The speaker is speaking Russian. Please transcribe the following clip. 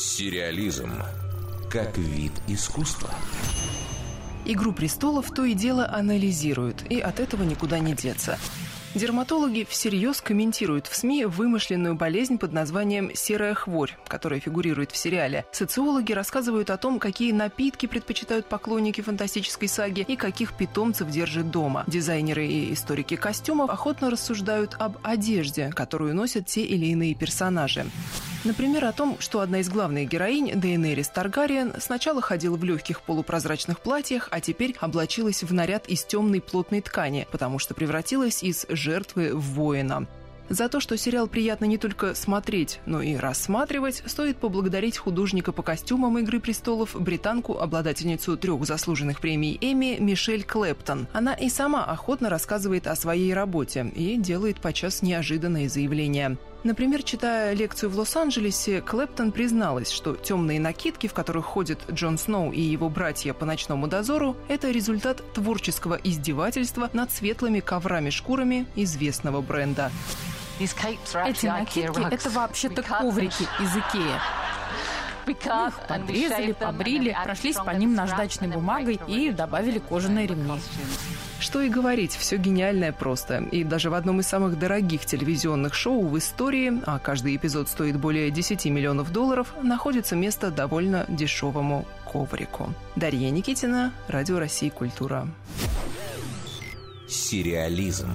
Сериализм как вид искусства. «Игру престолов» то и дело анализируют, и от этого никуда не деться. Дерматологи всерьез комментируют в СМИ вымышленную болезнь под названием «серая хворь», которая фигурирует в сериале. Социологи рассказывают о том, какие напитки предпочитают поклонники фантастической саги и каких питомцев держат дома. Дизайнеры и историки костюмов охотно рассуждают об одежде, которую носят те или иные персонажи. Например, о том, что одна из главных героинь, Дейенерис Таргариен, сначала ходила в легких полупрозрачных платьях, а теперь облачилась в наряд из темной плотной ткани, потому что превратилась из жертвы в воина. За то, что сериал приятно не только смотреть, но и рассматривать, стоит поблагодарить художника по костюмам «Игры престолов», британку, обладательницу трех заслуженных премий Эми Мишель Клэптон. Она и сама охотно рассказывает о своей работе и делает подчас неожиданные заявления. Например, читая лекцию в Лос-Анджелесе, Клэптон призналась, что темные накидки, в которых ходят Джон Сноу и его братья по ночному дозору, это результат творческого издевательства над светлыми коврами-шкурами известного бренда. Эти накидки – это вообще-то коврики из Икеи. Мы их подрезали, побрили, прошлись по ним наждачной бумагой и добавили кожаные ремни. Что и говорить, все гениальное просто. И даже в одном из самых дорогих телевизионных шоу в истории, а каждый эпизод стоит более 10 миллионов долларов, находится место довольно дешевому коврику. Дарья Никитина, Радио России «Культура». Сериализм.